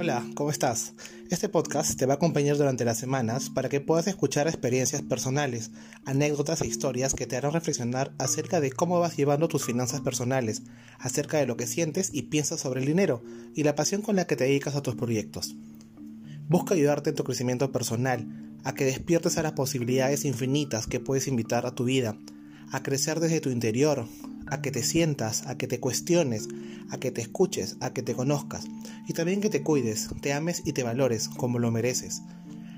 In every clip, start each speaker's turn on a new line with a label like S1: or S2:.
S1: Hola, ¿cómo estás? Este podcast te va a acompañar durante las semanas para que puedas escuchar experiencias personales, anécdotas e historias que te harán reflexionar acerca de cómo vas llevando tus finanzas personales, acerca de lo que sientes y piensas sobre el dinero y la pasión con la que te dedicas a tus proyectos. Busca ayudarte en tu crecimiento personal, a que despiertes a las posibilidades infinitas que puedes invitar a tu vida, a crecer desde tu interior, a que te sientas, a que te cuestiones, a que te escuches, a que te conozcas. Y también que te cuides, te ames y te valores como lo mereces.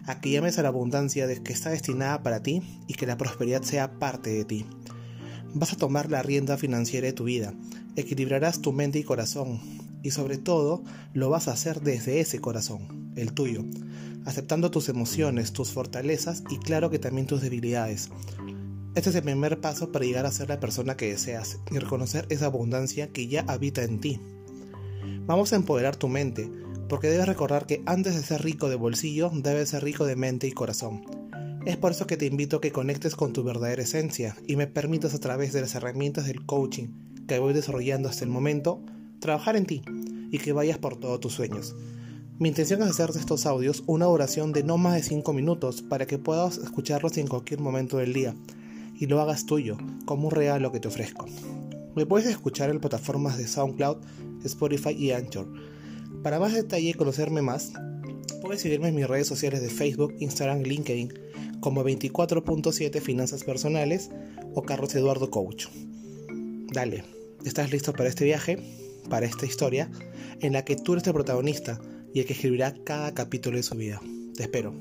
S1: A que llames a la abundancia de que está destinada para ti y que la prosperidad sea parte de ti. Vas a tomar la rienda financiera de tu vida, equilibrarás tu mente y corazón. Y sobre todo lo vas a hacer desde ese corazón, el tuyo, aceptando tus emociones, tus fortalezas y claro que también tus debilidades este es el primer paso para llegar a ser la persona que deseas y reconocer esa abundancia que ya habita en ti. Vamos a empoderar tu mente, porque debes recordar que antes de ser rico de bolsillo, debes ser rico de mente y corazón. Es por eso que te invito a que conectes con tu verdadera esencia y me permitas a través de las herramientas del coaching que voy desarrollando hasta el momento, trabajar en ti y que vayas por todos tus sueños. Mi intención es hacer de estos audios una oración de no más de 5 minutos para que puedas escucharlos en cualquier momento del día y lo hagas tuyo, como un regalo que te ofrezco. Me puedes escuchar en plataformas de SoundCloud, Spotify y Anchor. Para más detalle y conocerme más, puedes seguirme en mis redes sociales de Facebook, Instagram y LinkedIn como 24.7 Finanzas Personales o Carlos Eduardo Coach. Dale, ¿estás listo para este viaje? Para esta historia en la que tú eres el protagonista y el que escribirá cada capítulo de su vida. Te espero.